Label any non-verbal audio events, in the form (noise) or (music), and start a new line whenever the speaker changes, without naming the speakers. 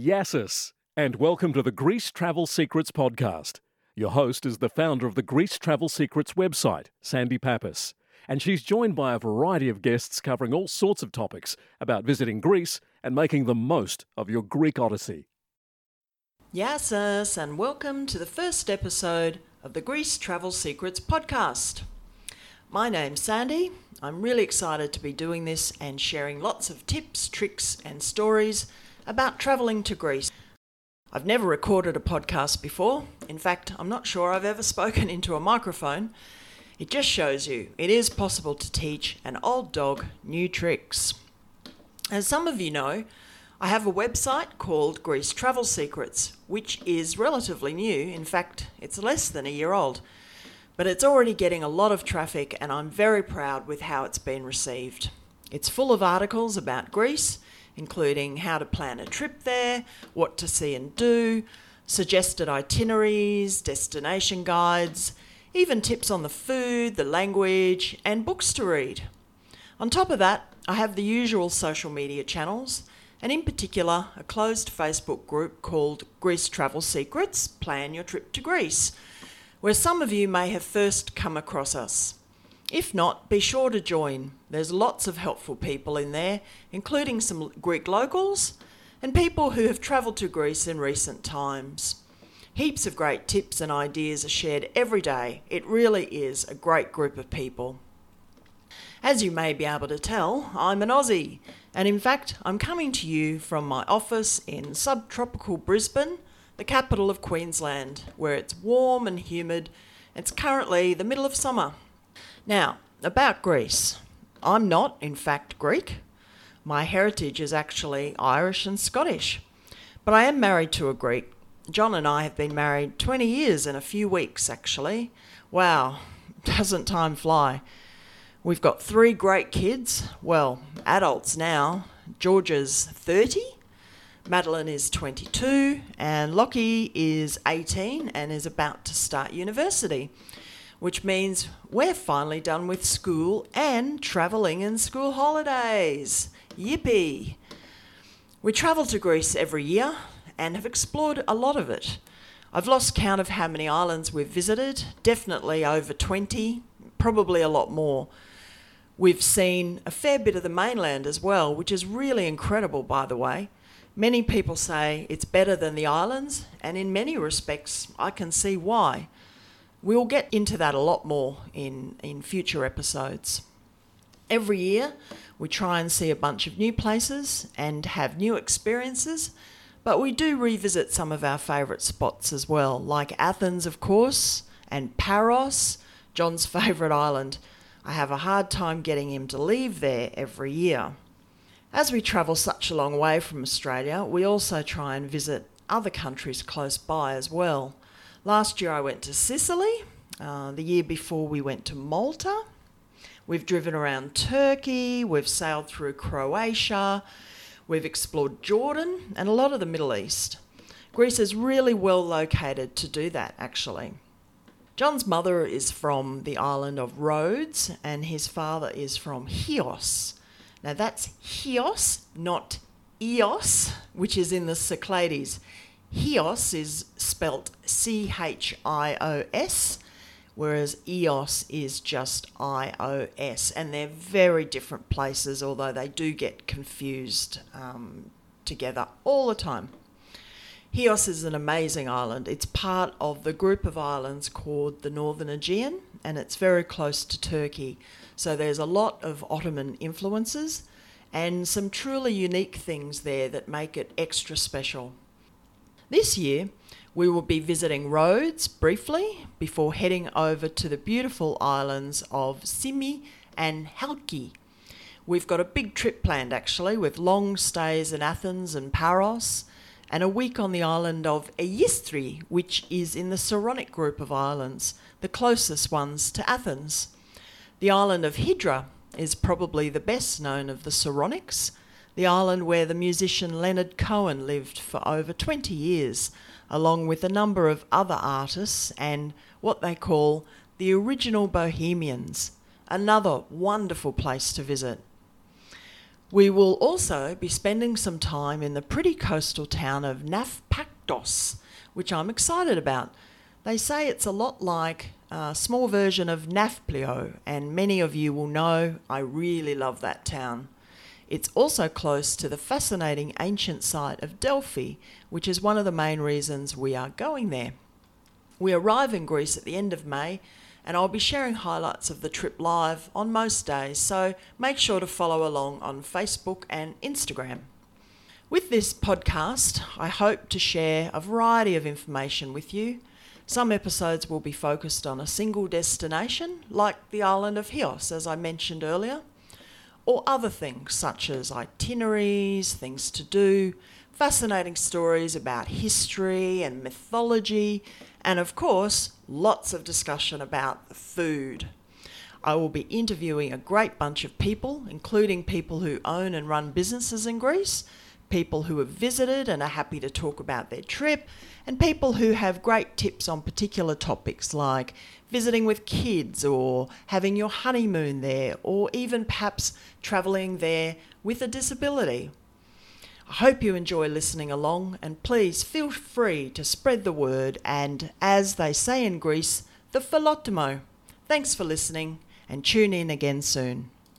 Yassis, and welcome to the Greece Travel Secrets podcast. Your host is the founder of the Greece Travel Secrets website, Sandy Pappas, and she's joined by a variety of guests covering all sorts of topics about visiting Greece and making the most of your Greek odyssey.
Yassis, and welcome to the first episode of the Greece Travel Secrets podcast. My name's Sandy. I'm really excited to be doing this and sharing lots of tips, tricks, and stories about travelling to Greece. I've never recorded a podcast before. In fact, I'm not sure I've ever (laughs) spoken into a microphone. It just shows you it is possible to teach an old dog new tricks. As some of you know, I have a website called Greece Travel Secrets, which is relatively new. In fact, it's less than a year old. But it's already getting a lot of traffic, and I'm very proud with how it's been received. It's full of articles about Greece, including how to plan a trip there, what to see and do, suggested itineraries, destination guides, even tips on the food, the language, and books to read. On top of that, I have the usual social media channels, and in particular, a closed Facebook group called Greece Travel Secrets Plan Your Trip to Greece where some of you may have first come across us. If not, be sure to join. There's lots of helpful people in there, including some Greek locals and people who have travelled to Greece in recent times. Heaps of great tips and ideas are shared every day. It really is a great group of people. As you may be able to tell, I'm an Aussie, and in fact, I'm coming to you from my office in subtropical Brisbane the capital of Queensland, where it's warm and humid. It's currently the middle of summer. Now, about Greece. I'm not, in fact, Greek. My heritage is actually Irish and Scottish. But I am married to a Greek. John and I have been married 20 years in a few weeks, actually. Wow, (laughs) doesn't time fly? We've got three great kids, well, adults now. Georgia's 30, Madeline is 22 and Lockie is 18 and is about to start university, which means we're finally done with school and travelling in school holidays. Yippee! We travel to Greece every year and have explored a lot of it. I've lost count of how many islands we've visited, definitely over 20, probably a lot more. We've seen a fair bit of the mainland as well, which is really incredible, by the way. Many people say it's better than the islands, and in many respects, I can see why. We'll get into that a lot more in, in future episodes. Every year, we try and see a bunch of new places and have new experiences, but we do revisit some of our favourite spots as well, like Athens, of course, and Paros, John's (laughs) favourite island. I have a hard time getting him to leave there every year. As we travel such a long way from Australia, we also try and visit other countries close by as well. Last year I went to Sicily, uh, the year before we went to Malta. We've driven around Turkey, we've sailed through Croatia, we've explored Jordan and a lot of the Middle East. Greece is really well located to do that, actually. John's mother is from the island of Rhodes and his father is from Chios. Now that's Chios, not Ios, which is in the Cyclades. Chios is spelt C H I O S, whereas Ios is just I O S. And they're very different places, although they do get confused um, together all the time. Chios is an amazing island. It's part of the group of islands called the Northern Aegean, and it's very close to Turkey. So there's a lot of Ottoman influences and some truly unique things there that make it extra special. This year, we will be visiting Rhodes briefly before heading over to the beautiful islands of Symi and Halki. We've got a big trip planned actually, with long stays in Athens and Paros, and a week on the island of Agistri, which is in the Saronic group of islands, the closest ones to Athens. The island of Hydra is probably the best known of the Saronics, the island where the musician Leonard Cohen lived for over 20 years, along with a number of other artists and what they call the original Bohemians, another wonderful place to visit. We will also be spending some time in the pretty coastal town of Nafpaktos, which I'm excited about. They say it's a lot like a small version of Nafplio, and many of you will know I really love that town. It's also close to the fascinating ancient site of Delphi, which is one of the main reasons we are going there. We arrive in Greece at the end of May, and I'll be sharing highlights of the trip live on most days, so make sure to follow along on Facebook and Instagram. With this podcast, I hope to share a variety of information with you. Some episodes will be focused on a single destination, like the island of Chios, as I mentioned earlier or other things such as itineraries, things to do, fascinating stories about history and mythology, and of course, lots of discussion about the food. I will be interviewing a great bunch of people, including people who own and run businesses in Greece, people who have visited and are happy to talk about their trip, and people who have great tips on particular topics like visiting with kids or having your honeymoon there, or even perhaps travelling there with a disability. I hope you enjoy listening along and please feel free to spread the word and, as they say in Greece, the philotimo. Thanks for listening and tune in again soon.